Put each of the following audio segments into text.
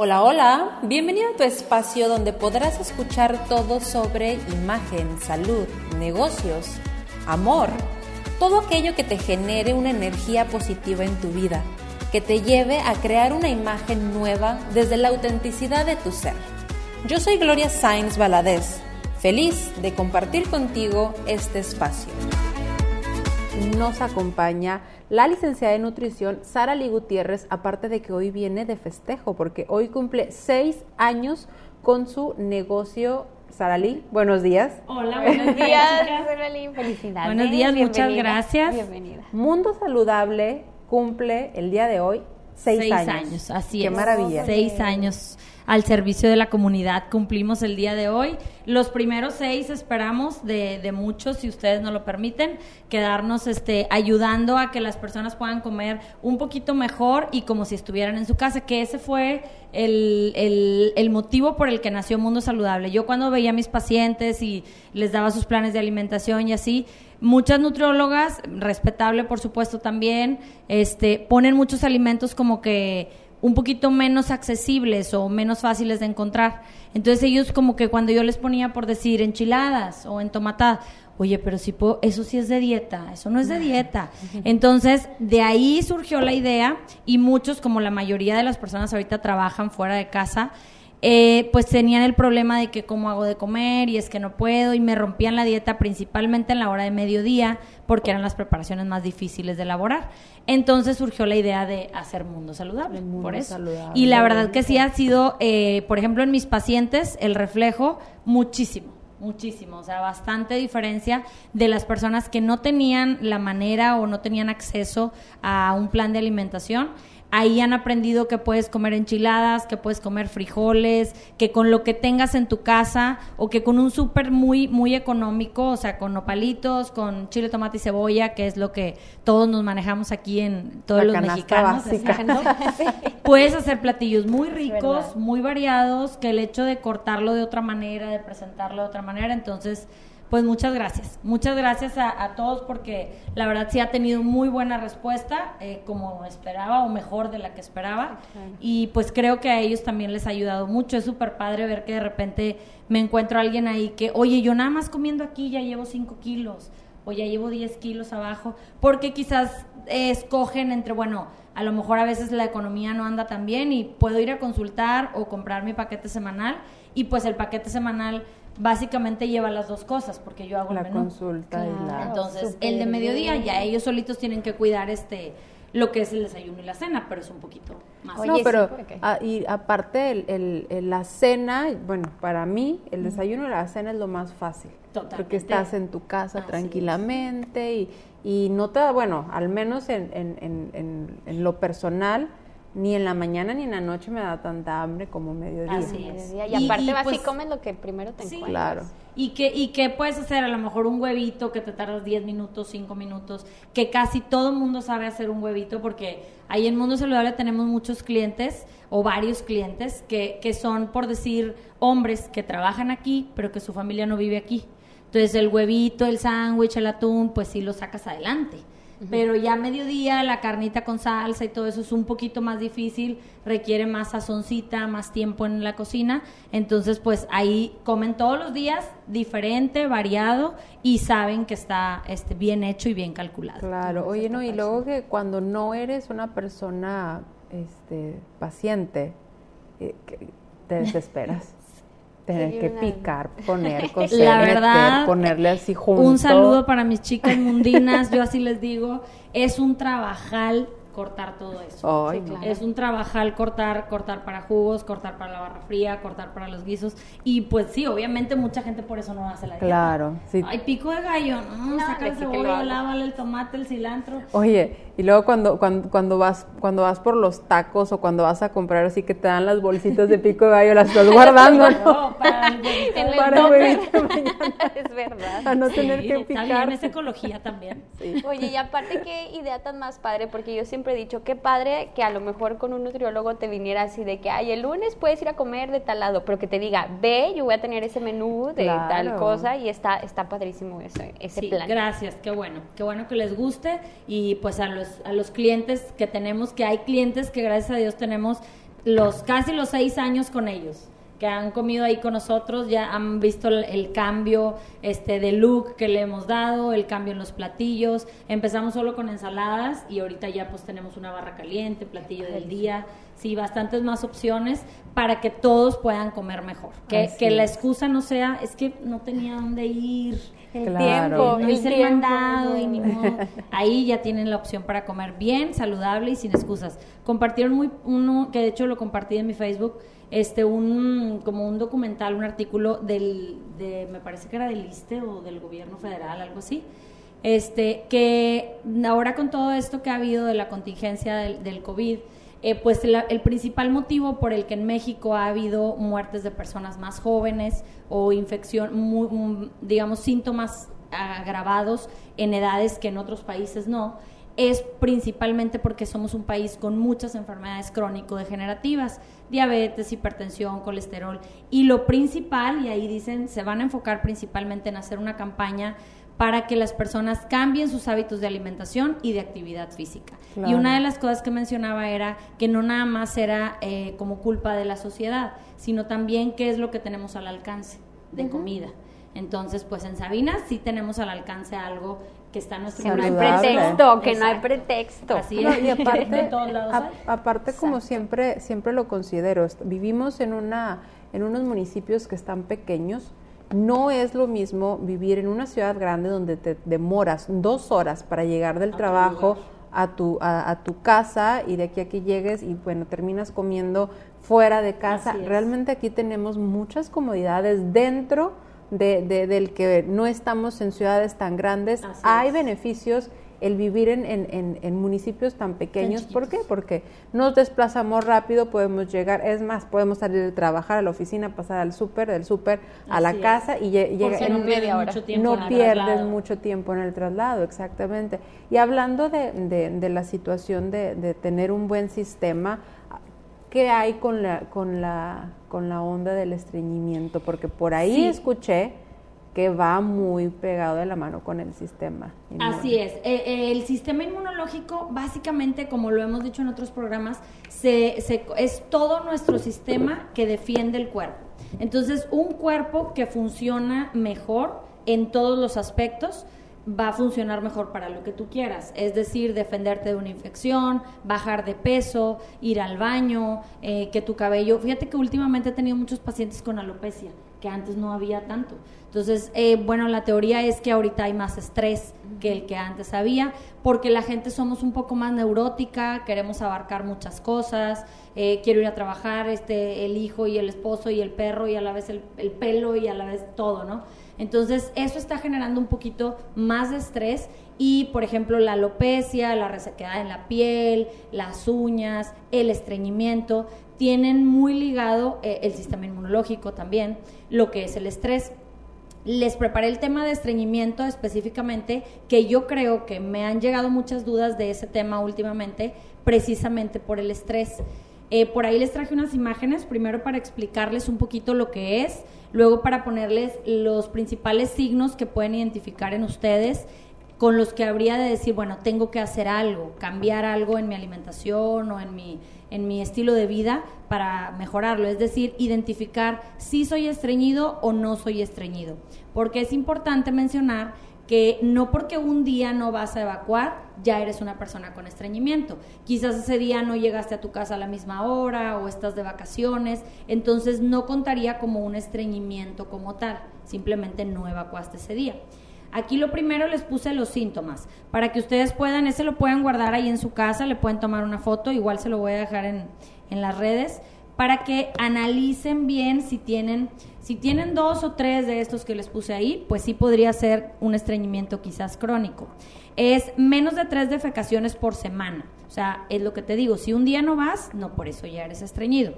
Hola, hola, bienvenido a tu espacio donde podrás escuchar todo sobre imagen, salud, negocios, amor, todo aquello que te genere una energía positiva en tu vida, que te lleve a crear una imagen nueva desde la autenticidad de tu ser. Yo soy Gloria Sainz Valadez, feliz de compartir contigo este espacio. Nos acompaña la licenciada de nutrición Sara Lee Gutiérrez, aparte de que hoy viene de festejo, porque hoy cumple seis años con su negocio. Sara Lee, buenos días. Hola, buenos días. Sara Lee, felicidades. Buenos días, muchas gracias. Bienvenida. Mundo Saludable cumple el día de hoy seis, Seis años. años, así Qué es. maravilla. Seis años al servicio de la comunidad. Cumplimos el día de hoy. Los primeros seis esperamos de, muchos, si ustedes nos lo permiten, quedarnos este, ayudando a que las personas puedan comer un poquito mejor y como si estuvieran en su casa, que ese fue el, el- el motivo por el que nació Mundo Saludable. Yo cuando veía a mis pacientes y les daba sus planes de alimentación y así, muchas nutriólogas, respetable por supuesto también, este, ponen muchos alimentos como que un poquito menos accesibles o menos fáciles de encontrar. Entonces ellos como que cuando yo les ponía por decir enchiladas o entomatadas, oye, pero si puedo, eso sí es de dieta, eso no es de dieta. Entonces de ahí surgió la idea y muchos, como la mayoría de las personas ahorita trabajan fuera de casa, eh, pues tenían el problema de que cómo hago de comer y es que no puedo y me rompían la dieta principalmente en la hora de mediodía porque eran las preparaciones más difíciles de elaborar. Entonces surgió la idea de hacer mundo saludable, mundo por eso. saludable. Y la verdad que sí ha sido, eh, por ejemplo, en mis pacientes el reflejo muchísimo. Muchísimo, o sea, bastante diferencia de las personas que no tenían la manera o no tenían acceso a un plan de alimentación Ahí han aprendido que puedes comer enchiladas, que puedes comer frijoles, que con lo que tengas en tu casa o que con un súper muy muy económico, o sea, con nopalitos, con chile, tomate y cebolla, que es lo que todos nos manejamos aquí en todos La los mexicanos. Puedes hacer platillos muy ricos, muy variados, que el hecho de cortarlo de otra manera, de presentarlo de otra manera, entonces pues muchas gracias. Muchas gracias a, a todos porque la verdad sí ha tenido muy buena respuesta, eh, como esperaba o mejor de la que esperaba. Y pues creo que a ellos también les ha ayudado mucho. Es súper padre ver que de repente me encuentro a alguien ahí que, oye, yo nada más comiendo aquí ya llevo 5 kilos o ya llevo 10 kilos abajo, porque quizás eh, escogen entre, bueno, a lo mejor a veces la economía no anda tan bien y puedo ir a consultar o comprar mi paquete semanal y pues el paquete semanal básicamente lleva las dos cosas porque yo hago La el menú. consulta y la... Entonces, el de mediodía bien. ya ellos solitos tienen que cuidar este lo que es el desayuno y la cena, pero es un poquito más. Oye, no, pero ah, y aparte el, el- el- la cena, bueno, para mí el desayuno y la cena es lo más fácil. Totalmente. Porque estás en tu casa Así es. tranquilamente y, y no te da, bueno, al menos en, en- en- en- en lo personal, ni en la mañana ni en la noche me da tanta hambre como mediodía. Así es. Y, Y- aparte y, vas y pues, comes lo que primero te Sí. encuentras. Claro. ¿Y qué, ¿Y qué puedes hacer? A lo mejor un huevito que te tardas 10 minutos, 5 minutos, que casi todo el mundo sabe hacer un huevito, porque ahí en Mundo Saludable tenemos muchos clientes o varios clientes que, que son, por decir, hombres que trabajan aquí, pero que su familia no vive aquí. Entonces el huevito, el sándwich, el atún, pues sí lo sacas adelante. Pero ya a mediodía la carnita con salsa y todo eso es un poquito más difícil, requiere más sazoncita, más tiempo en la cocina. Entonces, pues ahí comen todos los días, diferente, variado, y saben que está este, bien hecho y bien calculado. Claro, oye, no, y luego que cuando no eres una persona este, paciente, eh, que te desesperas. Tener que picar, poner, coser, La meter, verdad, ponerle así junto. Un saludo para mis chicas mundinas, yo así les digo, es un trabajal cortar todo eso. Ay, Sí, claro. Es un trabajal cortar, cortar para jugos, cortar para la barra fría, cortar para los guisos. Y pues sí, obviamente mucha gente por eso no hace la dieta. Claro, sí. Ay, pico de gallo, no, No, saca el cebolla, lávale el tomate, el cilantro. Oye, y luego cuando, cuando, cuando vas, cuando vas por los tacos o cuando vas a comprar así que te dan las bolsitas de pico de gallo, las estás guardando, ¿no? No, para el. En Para mañana. es verdad. A no Sí, tener que picar. bien, es ecología también. Sí. Oye, y aparte qué idea tan más padre, porque yo siempre he dicho, qué padre que a lo mejor con un nutriólogo te viniera así de que, ay, el lunes puedes ir a comer de tal lado, pero que te diga, ve, yo voy a tener ese menú de Claro. tal cosa, y está, está padrísimo ese, ese Sí, plan. gracias, qué bueno, qué bueno que les guste y pues a los, a los clientes que tenemos, que hay clientes que gracias a Dios tenemos los casi los seis años con ellos que han comido ahí con nosotros, ya han visto el, el, cambio este de look que le hemos dado, el cambio en los platillos. Empezamos solo con ensaladas y ahorita ya pues tenemos una barra caliente, platillo del día, sí, bastantes más opciones para que todos puedan comer mejor. Que, que la excusa no sea, es que no tenía dónde ir. El tiempo, no el, mandado y ni modo. Ahí ya tienen la opción para comer bien, saludable y sin excusas. Compartieron muy uno que de hecho lo compartí en mi Facebook este un como un documental, un artículo del de me parece que era del ISTE o del gobierno federal, algo así. Este que ahora con todo esto que ha habido de la contingencia del, del COVID, eh, pues el principal motivo por el que en México ha habido muertes de personas más jóvenes o infección, digamos, síntomas agravados en edades que en otros países no, es principalmente porque somos un país con muchas enfermedades crónico-degenerativas, diabetes, hipertensión, colesterol. Y lo principal, y ahí dicen, se van a enfocar principalmente en hacer una campaña para que las personas cambien sus hábitos de alimentación y de actividad física. Y una de las cosas que mencionaba era que no nada más era eh, como culpa de la sociedad, sino también qué es lo que tenemos al alcance de comida. Entonces, pues en Sabinas sí tenemos al alcance algo que está nuestro que no hay pretexto, que no hay pretexto. Así es. y aparte, aparte como siempre siempre lo considero, vivimos en una en unos municipios que están pequeños. No es lo mismo vivir en una ciudad grande donde te demoras dos horas para llegar del trabajo a tu, a, tu casa y de aquí a que llegues y bueno, terminas comiendo fuera de casa. Realmente aquí tenemos muchas comodidades dentro de, del que no estamos en ciudades tan grandes. Hay beneficios el vivir en, en, en, municipios tan pequeños. ¿Por qué? Porque nos desplazamos rápido, podemos llegar, es más, podemos salir de trabajar a la oficina, pasar al súper, del súper a la casa y llega en no pierdes mucho tiempo no pierdes mucho tiempo en el traslado, exactamente. Y hablando de, de, la situación de, de tener un buen sistema, ¿qué hay con la, con la, con la onda del estreñimiento? Porque por ahí escuché que va muy pegado de la mano con el sistema. Así es. Eh, eh, el sistema inmunológico, básicamente, como lo hemos dicho en otros programas, se, se, es todo nuestro sistema que defiende el cuerpo. Entonces, un cuerpo que funciona mejor en todos los aspectos, va a funcionar mejor para lo que tú quieras. Es decir, defenderte de una infección, bajar de peso, ir al baño, eh, que tu cabello... Fíjate que últimamente he tenido muchos pacientes con alopecia, que antes no había tanto. Entonces, eh, bueno, la teoría es que ahorita hay más estrés que el que antes había, porque la gente somos un poco más neurótica, queremos abarcar muchas cosas, eh, quiero ir a trabajar, este, el hijo y el esposo y el perro y a la vez el, el pelo y a la vez todo, ¿no? Entonces, eso está generando un poquito más de estrés y, por ejemplo, la alopecia, la resequedad en la piel, las uñas, el estreñimiento, tienen muy ligado eh, el sistema inmunológico también, lo que es el estrés. Les preparé el tema de estreñimiento específicamente, que yo creo que me han llegado muchas dudas de ese tema últimamente, precisamente por el estrés. Eh, por ahí les traje unas imágenes, primero para explicarles un poquito lo que es, luego para ponerles los principales signos que pueden identificar en ustedes con los que habría de decir, bueno, tengo que hacer algo, cambiar algo en mi alimentación o en mi, en mi estilo de vida para mejorarlo. Es decir, identificar si soy estreñido o no soy estreñido. Porque es importante mencionar que no porque un día no vas a evacuar, ya eres una persona con estreñimiento. Quizás ese día no llegaste a tu casa a la misma hora o estás de vacaciones, entonces no contaría como un estreñimiento como tal, simplemente no evacuaste ese día. Aquí lo primero les puse los síntomas, para que ustedes puedan, ese lo pueden guardar ahí en su casa, le pueden tomar una foto, igual se lo voy a dejar en, en las redes, para que analicen bien si tienen si tienen dos o tres de estos que les puse ahí, pues sí podría ser un estreñimiento quizás crónico. Es menos de tres defecaciones por semana. O sea, es lo que te digo, si un día no vas, no por eso ya eres estreñido.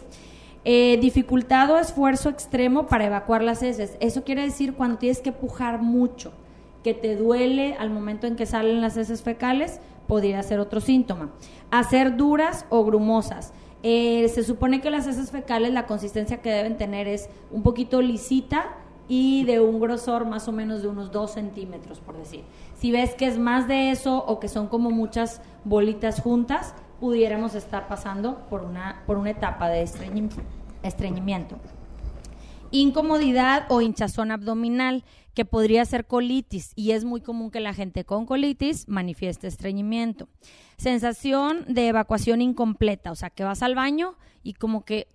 Eh, dificultad o esfuerzo extremo para evacuar las heces. Eso quiere decir cuando tienes que pujar mucho, que te duele al momento en que salen las heces fecales, podría ser otro síntoma. Hacer duras o grumosas. Eh, se supone que las heces fecales, la consistencia que deben tener es un poquito lisita y de un grosor más o menos de unos 2 centímetros, por decir. Si ves que es más de eso o que son como muchas bolitas juntas, pudiéramos estar pasando por una, por una etapa de estreñimiento. Incomodidad o hinchazón abdominal, que podría ser colitis, y es muy común que la gente con colitis manifieste estreñimiento. Sensación de evacuación incompleta, o sea, que vas al baño y como que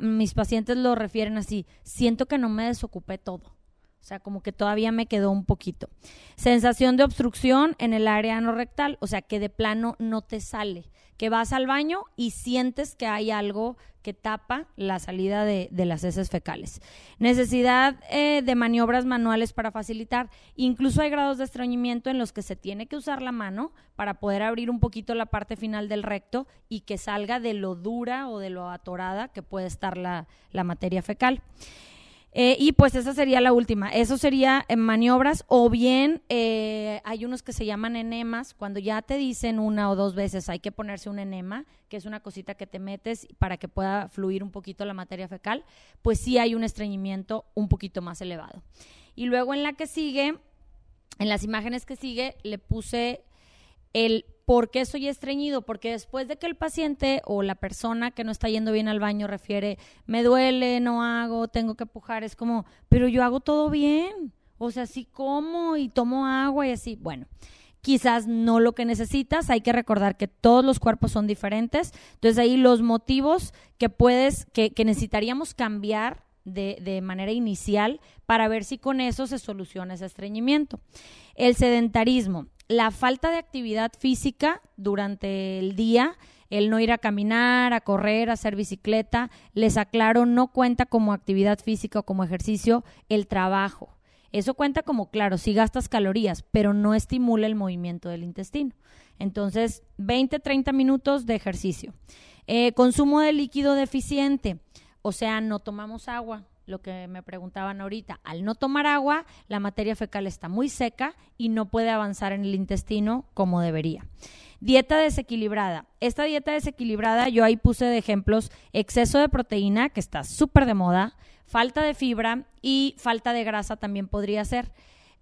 mis pacientes lo refieren así, siento que no me desocupé todo. O sea, como que todavía me quedó un poquito. Sensación de obstrucción en el área no rectal, o sea, que de plano no te sale. Que vas al baño y sientes que hay algo que tapa la salida de, las heces fecales. Necesidad eh, de maniobras manuales para facilitar. Incluso hay grados de estreñimiento en los que se tiene que usar la mano para poder abrir un poquito la parte final del recto y que salga de lo dura o de lo atorada que puede estar la, la materia fecal. Eh, y pues esa sería la última. Eso sería en maniobras o bien eh, hay unos que se llaman enemas. Cuando ya te dicen una o dos veces hay que ponerse un enema, que es una cosita que te metes para que pueda fluir un poquito la materia fecal, pues sí hay un estreñimiento un poquito más elevado. Y luego en la que sigue, en las imágenes que sigue, le puse el ¿Por qué soy estreñido? Porque después de que el paciente o la persona que no está yendo bien al baño refiere, me duele, no hago, tengo que pujar, es como, pero yo hago todo bien. O sea, sí como y tomo agua y así. Bueno, quizás no lo que necesitas. Hay que recordar que todos los cuerpos son diferentes. Entonces ahí los motivos que puedes, que, que necesitaríamos cambiar de, de, manera inicial para ver si con eso se soluciona ese estreñimiento. El sedentarismo la falta de actividad física durante el día, el no ir a caminar, a correr, a hacer bicicleta, les aclaro, no cuenta como actividad física o como ejercicio el trabajo. Eso cuenta como, claro, si gastas calorías, pero no estimula el movimiento del intestino. Entonces, 20, 30 minutos de ejercicio. Eh, consumo de líquido deficiente, o sea, no tomamos agua, lo que me preguntaban ahorita, al no tomar agua, la materia fecal está muy seca y no puede avanzar en el intestino como debería. Dieta desequilibrada. Esta dieta desequilibrada, yo ahí puse de ejemplos exceso de proteína, que está súper de moda, falta de fibra y falta de grasa también podría ser.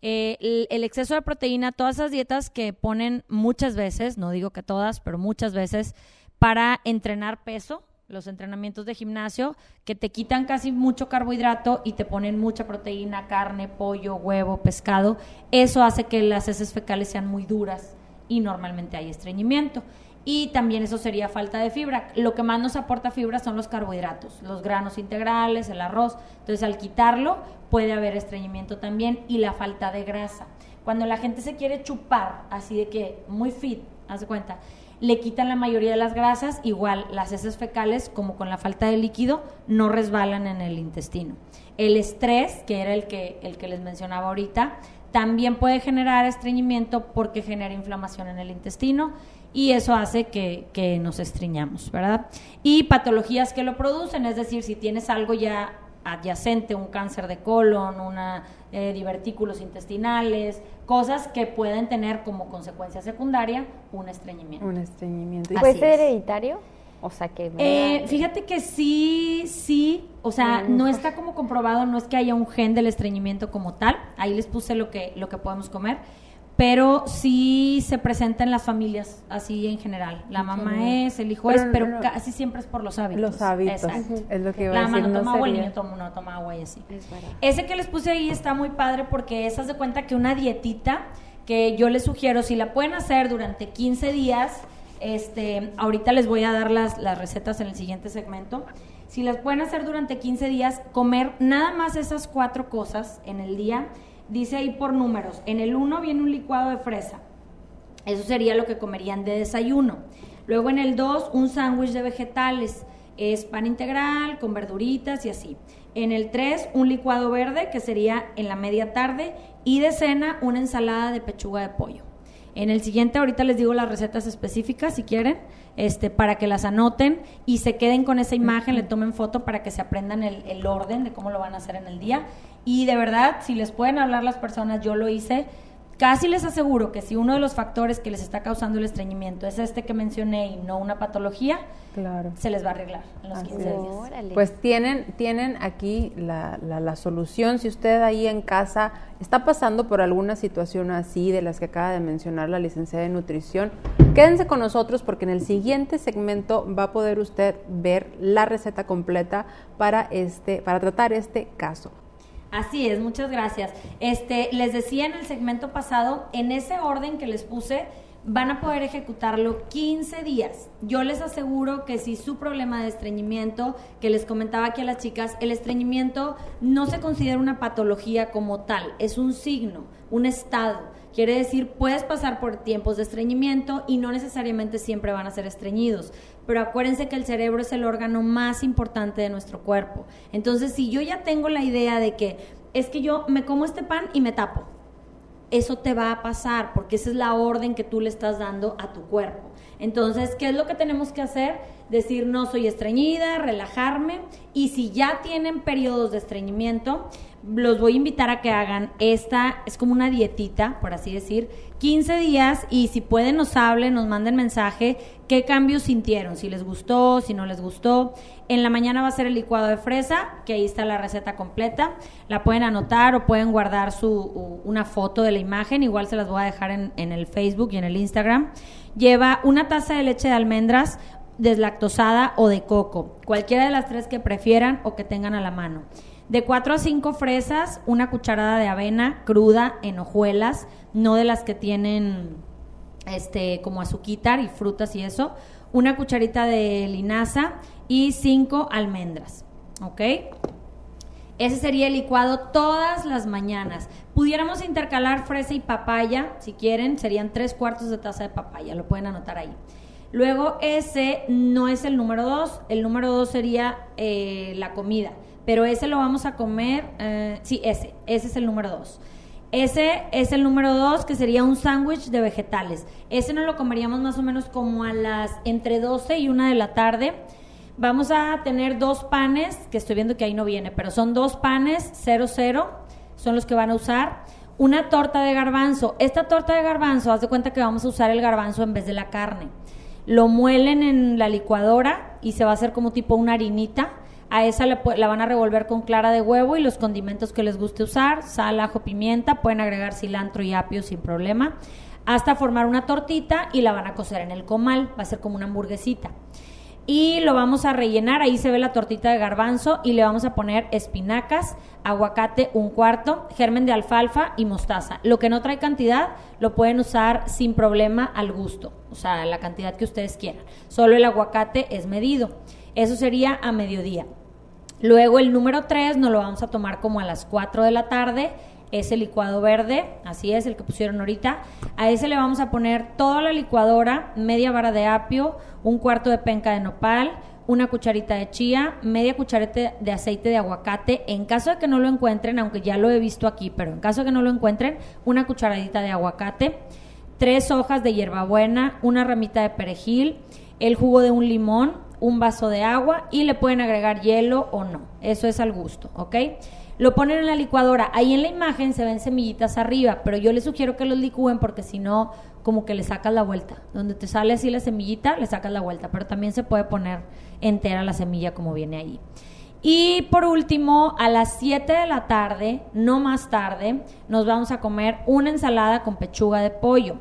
Eh, el, el, exceso de proteína, todas esas dietas que ponen muchas veces, no digo que todas, pero muchas veces, para entrenar peso, los entrenamientos de gimnasio, que te quitan casi mucho carbohidrato y te ponen mucha proteína, carne, pollo, huevo, pescado. Eso hace que las heces fecales sean muy duras y normalmente hay estreñimiento. Y también eso sería falta de fibra. Lo que más nos aporta fibra son los carbohidratos, los granos integrales, el arroz. Entonces al quitarlo puede haber estreñimiento también y la falta de grasa. Cuando la gente se quiere chupar, así de que muy fit, haz de cuenta, le quitan la mayoría de las grasas, igual las heces fecales, como con la falta de líquido, no resbalan en el intestino. El estrés, que era el que, el que les mencionaba ahorita, también puede generar estreñimiento porque genera inflamación en el intestino y eso hace que, que nos estreñamos, ¿verdad? Y patologías que lo producen, es decir, si tienes algo ya adyacente, un cáncer de colon, una eh, divertículos intestinales, cosas que pueden tener como consecuencia secundaria un estreñimiento. Un estreñimiento. ¿Puede ser hereditario? O sea que... Eh, fíjate que sí, sí, o sea, no está como comprobado, no es que haya un gen del estreñimiento como tal, ahí les puse lo que, lo que podemos comer, pero sí se presenta en las familias así en general. La mamá es, el hijo es, pero casi siempre es por los hábitos. Los hábitos, es lo que iba La a decir. mamá no toma agua, el niño toma, no toma agua y así. Ese que les puse ahí está muy padre porque es, de cuenta que una dietita que yo les sugiero, si la pueden hacer durante 15 días, este, ahorita les voy a dar las, las recetas en el siguiente segmento. Si las pueden hacer durante 15 días, comer nada más esas cuatro cosas en el día dice ahí por números, en el 1 viene un licuado de fresa. Eso sería lo que comerían de desayuno. Luego en el 2, un sándwich de vegetales. Es pan integral con verduritas y así. En el 3, un licuado verde, que sería en la media tarde. Y de cena, una ensalada de pechuga de pollo. En el siguiente, ahorita les digo las recetas específicas si quieren, este, para que las anoten y se queden con esa imagen, le tomen foto para que se aprendan el, el orden de cómo lo van a hacer en el día. Y de verdad, si les pueden hablar las personas, yo lo hice, Casi les aseguro que si uno de los factores que les está causando el estreñimiento es este que mencioné y no una patología, claro. se les va a arreglar en los 15 días. Pues tienen, tienen aquí la, la, solución. Si usted ahí en casa está pasando por alguna situación así de las que acaba de mencionar la licenciada de nutrición, quédense con nosotros porque en el siguiente segmento va a poder usted ver la receta completa para, este, para tratar este caso. Así es, muchas gracias. Este, les decía en el segmento pasado, en ese orden que les puse, van a poder ejecutarlo 15 días. Yo les aseguro que si su problema de estreñimiento, que les comentaba aquí a las chicas, el estreñimiento no se considera una patología como tal, es un signo, un estado. Quiere decir, puedes pasar por tiempos de estreñimiento y no necesariamente siempre van a ser estreñidos. Pero acuérdense que el cerebro es el órgano más importante de nuestro cuerpo. Entonces, si yo ya tengo la idea de que es que yo me como este pan y me tapo, eso te va a pasar porque esa es la orden que tú le estás dando a tu cuerpo. Entonces, ¿qué es lo que tenemos que hacer? Decir no soy estreñida, relajarme y si ya tienen periodos de estreñimiento, los voy a invitar a que hagan esta, es como una dietita, por así decir, 15 días y si pueden nos hablen, nos manden mensaje, qué cambios sintieron, si les gustó, si no les gustó. En la mañana va a ser el licuado de fresa, que ahí está la receta completa, la pueden anotar o pueden guardar su, una foto de la imagen, igual se las voy a dejar en, en el Facebook y en el Instagram. Lleva una taza de leche de almendras, deslactosada o de coco, cualquiera de las tres que prefieran o que tengan a la mano de 4 a 5 fresas, una cucharada de avena cruda en hojuelas, no de las que tienen este como azuquitar y frutas y eso, una cucharita de linaza y 5 almendras, ¿ok? Ese sería el licuado todas las mañanas. Pudiéramos intercalar fresa y papaya, si quieren, serían tres cuartos de taza de papaya, lo pueden anotar ahí. Luego ese no es el número 2, el número 2 sería eh, la comida pero ese lo vamos a comer, eh, sí, ese, ese es el número dos. Ese es el número dos, que sería un sándwich de vegetales. Ese no lo comeríamos más o menos como a las entre 12 y 1 de la tarde. Vamos a tener dos panes, que estoy viendo que ahí no viene, pero son dos panes 00, son los que van a usar. Una torta de garbanzo. Esta torta de garbanzo, haz de cuenta que vamos a usar el garbanzo en vez de la carne. Lo muelen en la licuadora y se va a hacer como tipo una harinita a esa la, van a revolver con clara de huevo y los condimentos que les guste usar, sal, ajo, pimienta, pueden agregar cilantro y apio sin problema, hasta formar una tortita y la van a cocer en el comal, va a ser como una hamburguesita. Y lo vamos a rellenar, ahí se ve la tortita de garbanzo y le vamos a poner espinacas, aguacate un cuarto, germen de alfalfa y mostaza. Lo que no trae cantidad lo pueden usar sin problema al gusto, o sea, la cantidad que ustedes quieran. Solo el aguacate es medido. Eso sería a mediodía. Luego el número 3 nos lo vamos a tomar como a las 4 de la tarde. Es el licuado verde, así es, el que pusieron ahorita. A ese le vamos a poner toda la licuadora, media vara de apio, un cuarto de penca de nopal, una cucharita de chía, media cucharita de aceite de aguacate. En caso de que no lo encuentren, aunque ya lo he visto aquí, pero en caso de que no lo encuentren, una cucharadita de aguacate, tres hojas de hierbabuena, una ramita de perejil, el jugo de un limón, un vaso de agua y le pueden agregar hielo o no. Eso es al gusto, ¿ok? Lo ponen en la licuadora. Ahí en la imagen se ven semillitas arriba, pero yo les sugiero que los licúen porque si no, como que le sacas la vuelta. Donde te sale así la semillita, le sacas la vuelta, pero también se puede poner entera la semilla como viene ahí. Y por último, a las 7 de la tarde, no más tarde, nos vamos a comer una ensalada con pechuga de pollo.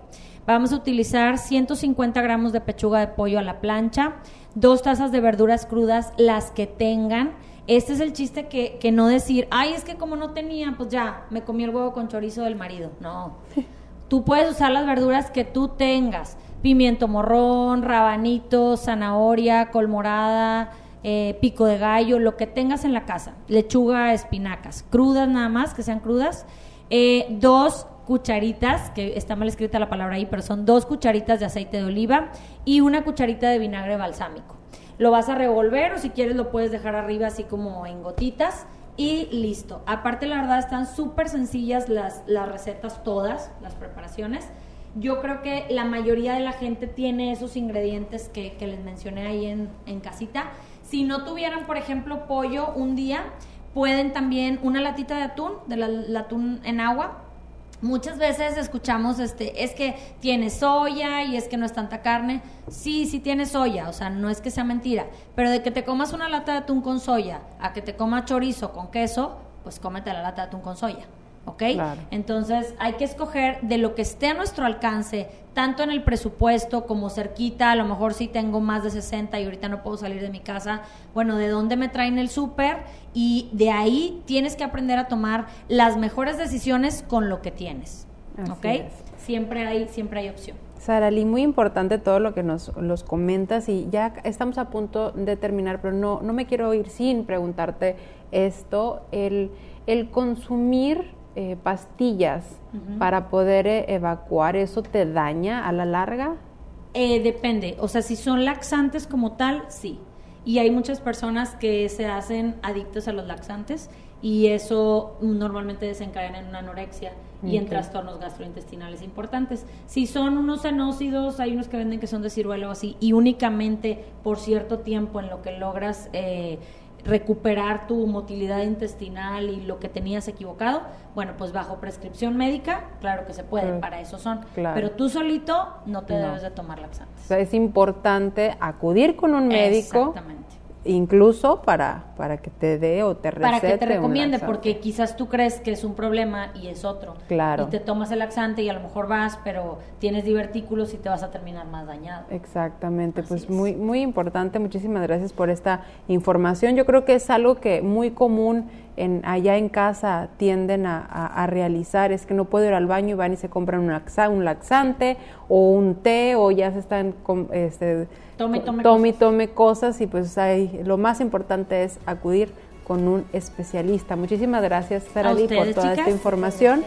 Vamos a utilizar 150 gramos de pechuga de pollo a la plancha, dos tazas de verduras crudas, las que tengan. Este es el chiste que, que no decir, ay, es que como no tenía, pues ya, me comí el huevo con chorizo del marido. No. Tú puedes usar las verduras que tú tengas. Pimiento morrón, rabanito, zanahoria, colmorada, eh, pico de gallo, lo que tengas en la casa. Lechuga, espinacas. Crudas nada más, que sean crudas. Eh, dos cucharitas, que está mal escrita la palabra ahí, pero son dos cucharitas de aceite de oliva y una cucharita de vinagre balsámico. Lo vas a revolver o si quieres lo puedes dejar arriba así como en gotitas y listo. Aparte la verdad están súper sencillas las, las recetas todas, las preparaciones. Yo creo que la mayoría de la gente tiene esos ingredientes que, les mencioné ahí en, en casita. Si no tuvieran, por ejemplo, pollo un día, pueden también una latita de atún, del atún en agua, Muchas veces escuchamos, este, es que tiene soya y es que no es tanta carne. Sí, sí tiene soya, o sea, no es que sea mentira. Pero de que te comas una lata de atún con soya a que te comas chorizo con queso, pues cómete la lata de atún con soya. ¿ok? Entonces hay que escoger de lo que esté a nuestro alcance, tanto en el presupuesto como cerquita, a lo mejor si tengo más de 60 y ahorita no puedo salir de mi casa, bueno, de dónde me traen el súper y de ahí tienes que aprender a tomar las mejores decisiones con lo que tienes, ¿ok? Siempre hay, siempre hay opción. Lee, muy importante todo lo que nos los comentas y ya estamos a punto de terminar, pero no, no me quiero ir sin preguntarte esto, el, el consumir eh, pastillas para poder eh, evacuar, ¿eso te daña a la larga? Eh, depende, o sea, si son laxantes como tal, sí. Y hay muchas personas que se hacen adictos a los laxantes y eso normalmente desencadena en una anorexia y en trastornos gastrointestinales importantes. Si son unos senócidos, hay unos que venden que son de ciruelo así, y únicamente por cierto tiempo en lo que logras eh, recuperar tu motilidad intestinal y lo que tenías equivocado, bueno, pues bajo prescripción médica, claro que se puede, para eso son. Pero tú solito no te debes de tomar laxantes. O sea, es importante acudir con un médico. Exactamente incluso para, para que te dé o te recete Para que te recomiende, porque quizás tú crees que es un problema y es otro. Claro. Y te tomas el laxante y a lo mejor vas, pero tienes divertículos y te vas a terminar más dañado. Exactamente, pues muy, muy importante. Muchísimas gracias por esta información. Yo creo que es algo que muy común en, allá en casa tienden a, realizar es que no puedo ir al baño y van y se compran un, un laxante o un té o ya se están este, tome, tome, tome, tome cosas y pues hay, lo más importante es acudir con un especialista. Muchísimas gracias, Sarali, por toda esta información.